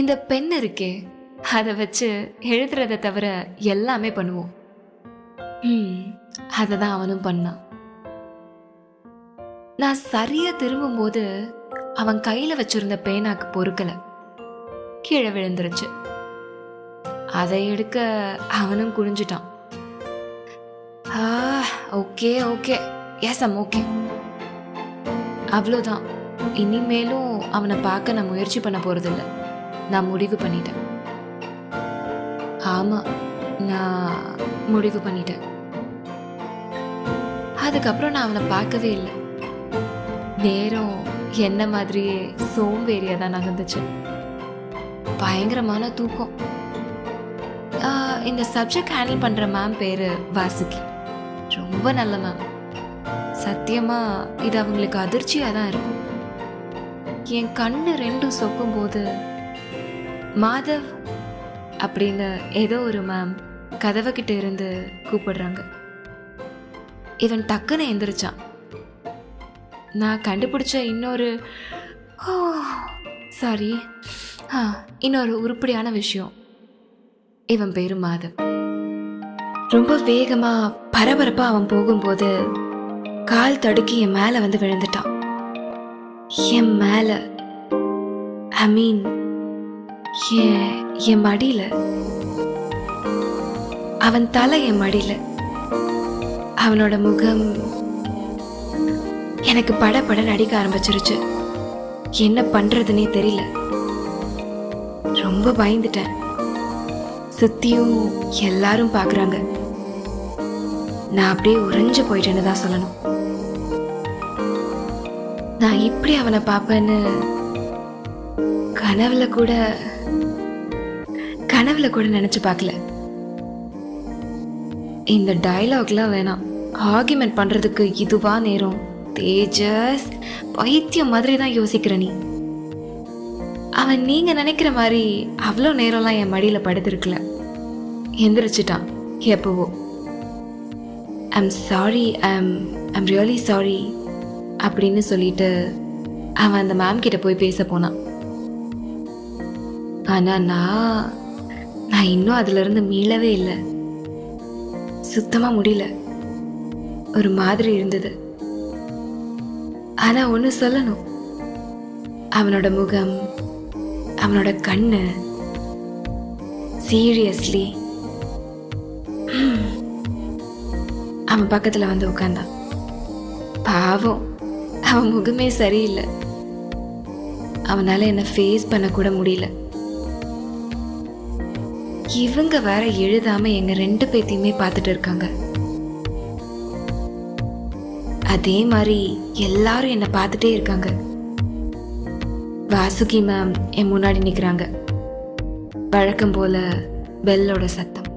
இந்த பெண் இருக்கே. அதை வச்சு எழுதுறத தவிர எல்லாமே பண்ணுவோம். ம் அதை தான் அவனும் பண்ணான். நான் சரியா திரும்பும்போது அவன் கையில வச்சிருந்த பேனாக்கு பொறுக்கல. கீழே விழுந்துருச்சு. அதை எடுக்க அவனும் குனிஞ்சிட்டான். Okay okay. S um okay அவ்வளோதான். இனிமேலும் அவனை பார்க்க நான் முயற்சி பண்ண போறதில்லை. நான் முடிவு பண்ணிட்டேன். ஆமா நான் முடிவு பண்ணிட்டேன். அதுக்கப்புறம் நான் அவனை பார்க்கவே இல்லை. நேரம் என்ன மாதிரியே சோம்பேறியா தான் நகர்ந்துச்சு. பயங்கரமான தூக்கம். இந்த சப்ஜெக்ட் ஹேண்டில் பண்ற மேம் பேரு வாசுகி. ரொம்ப நல்ல மேம். சத்தியமா இது அவங்களுக்கு அதிர்ச்சியா தான் இருக்கும். என் கண்ணு ரெண்டும் சொக்கும் போது மாதவ் அப்படின்னு ஏதோ ஒரு மேம் கதவை இருந்து கூப்பிடுறாங்க. இவன் டக்குன்னு எந்திரிச்சான். நான் கண்டுபிடிச்ச இன்னொரு ஓ சாரி ஆ இன்னொரு உருப்படியான விஷயம். இவன் பேரு மாதவ். ரொம்ப வேகமா பரபரப்பா அவன் போகும்போது கால் தடுக்கி என் மேல வந்து விழுந்துட்டான். என் மேல ஐ மீன் என் என் மடியில. அவன் தலை என் மடியில. அவனோட முகம் எனக்கு பட பட நடிக்க ஆரம்பிச்சிருச்சு. என்ன பண்றதுன்னே தெரியல. ரொம்ப பயந்துட்டேன். சுத்தியும் எல்லாரும் பாக்குறாங்க. நான் அப்படியே உறைஞ்சு போயிட்டேன்னு தான் சொல்லணும். நான் இப்படி அவனை பார்ப்பேன்னு கனவுல கூட கனவுல கூட நினைச்சு பார்க்கல. இந்த டயலாக்லாம் வேணாம். ஆர்குமெண்ட் பண்றதுக்கு இதுவா நேரம். தேஜஸ் பைத்தியம் மாதிரி தான் யோசிக்கிற நீ. அவன் நீங்க நினைக்கிற மாதிரி அவ்வளோ நேரம்லாம் என் மடியில படுத்திருக்கல. எந்திரிச்சிட்டான் எப்பவோ. I'm sorry I'm I'm really sorry அப்படின்னு சொல்லிட்டு அவன் அந்த மேம் கிட்ட போய் பேச போனான். ஆனா நான் நான் இன்னும் அதுல இருந்து மீளவே இல்லை. சுத்தமாக முடியல. ஒரு மாதிரி இருந்தது. ஆனால் ஒன்று சொல்லணும். அவனோட முகம் அவனோட கண்ணு சீரியஸ்லி அவன் பக்கத்தில் வந்து உட்காந்தான் பாவம் அவன் முகமே சரியில்லை. அவனால் என்னை ஃபேஸ் பண்ணக்கூட முடியல. இவங்க வேற எழுதாம எங்க ரெண்டு பேத்தையுமே பார்த்துட்டு இருக்காங்க. அதே மாதிரி எல்லாரும் என்னை பார்த்துட்டே இருக்காங்க. வாசுகி மேம் என் முன்னாடி நிற்கிறாங்க வழக்கம் போல பெல்லோட சத்தம்.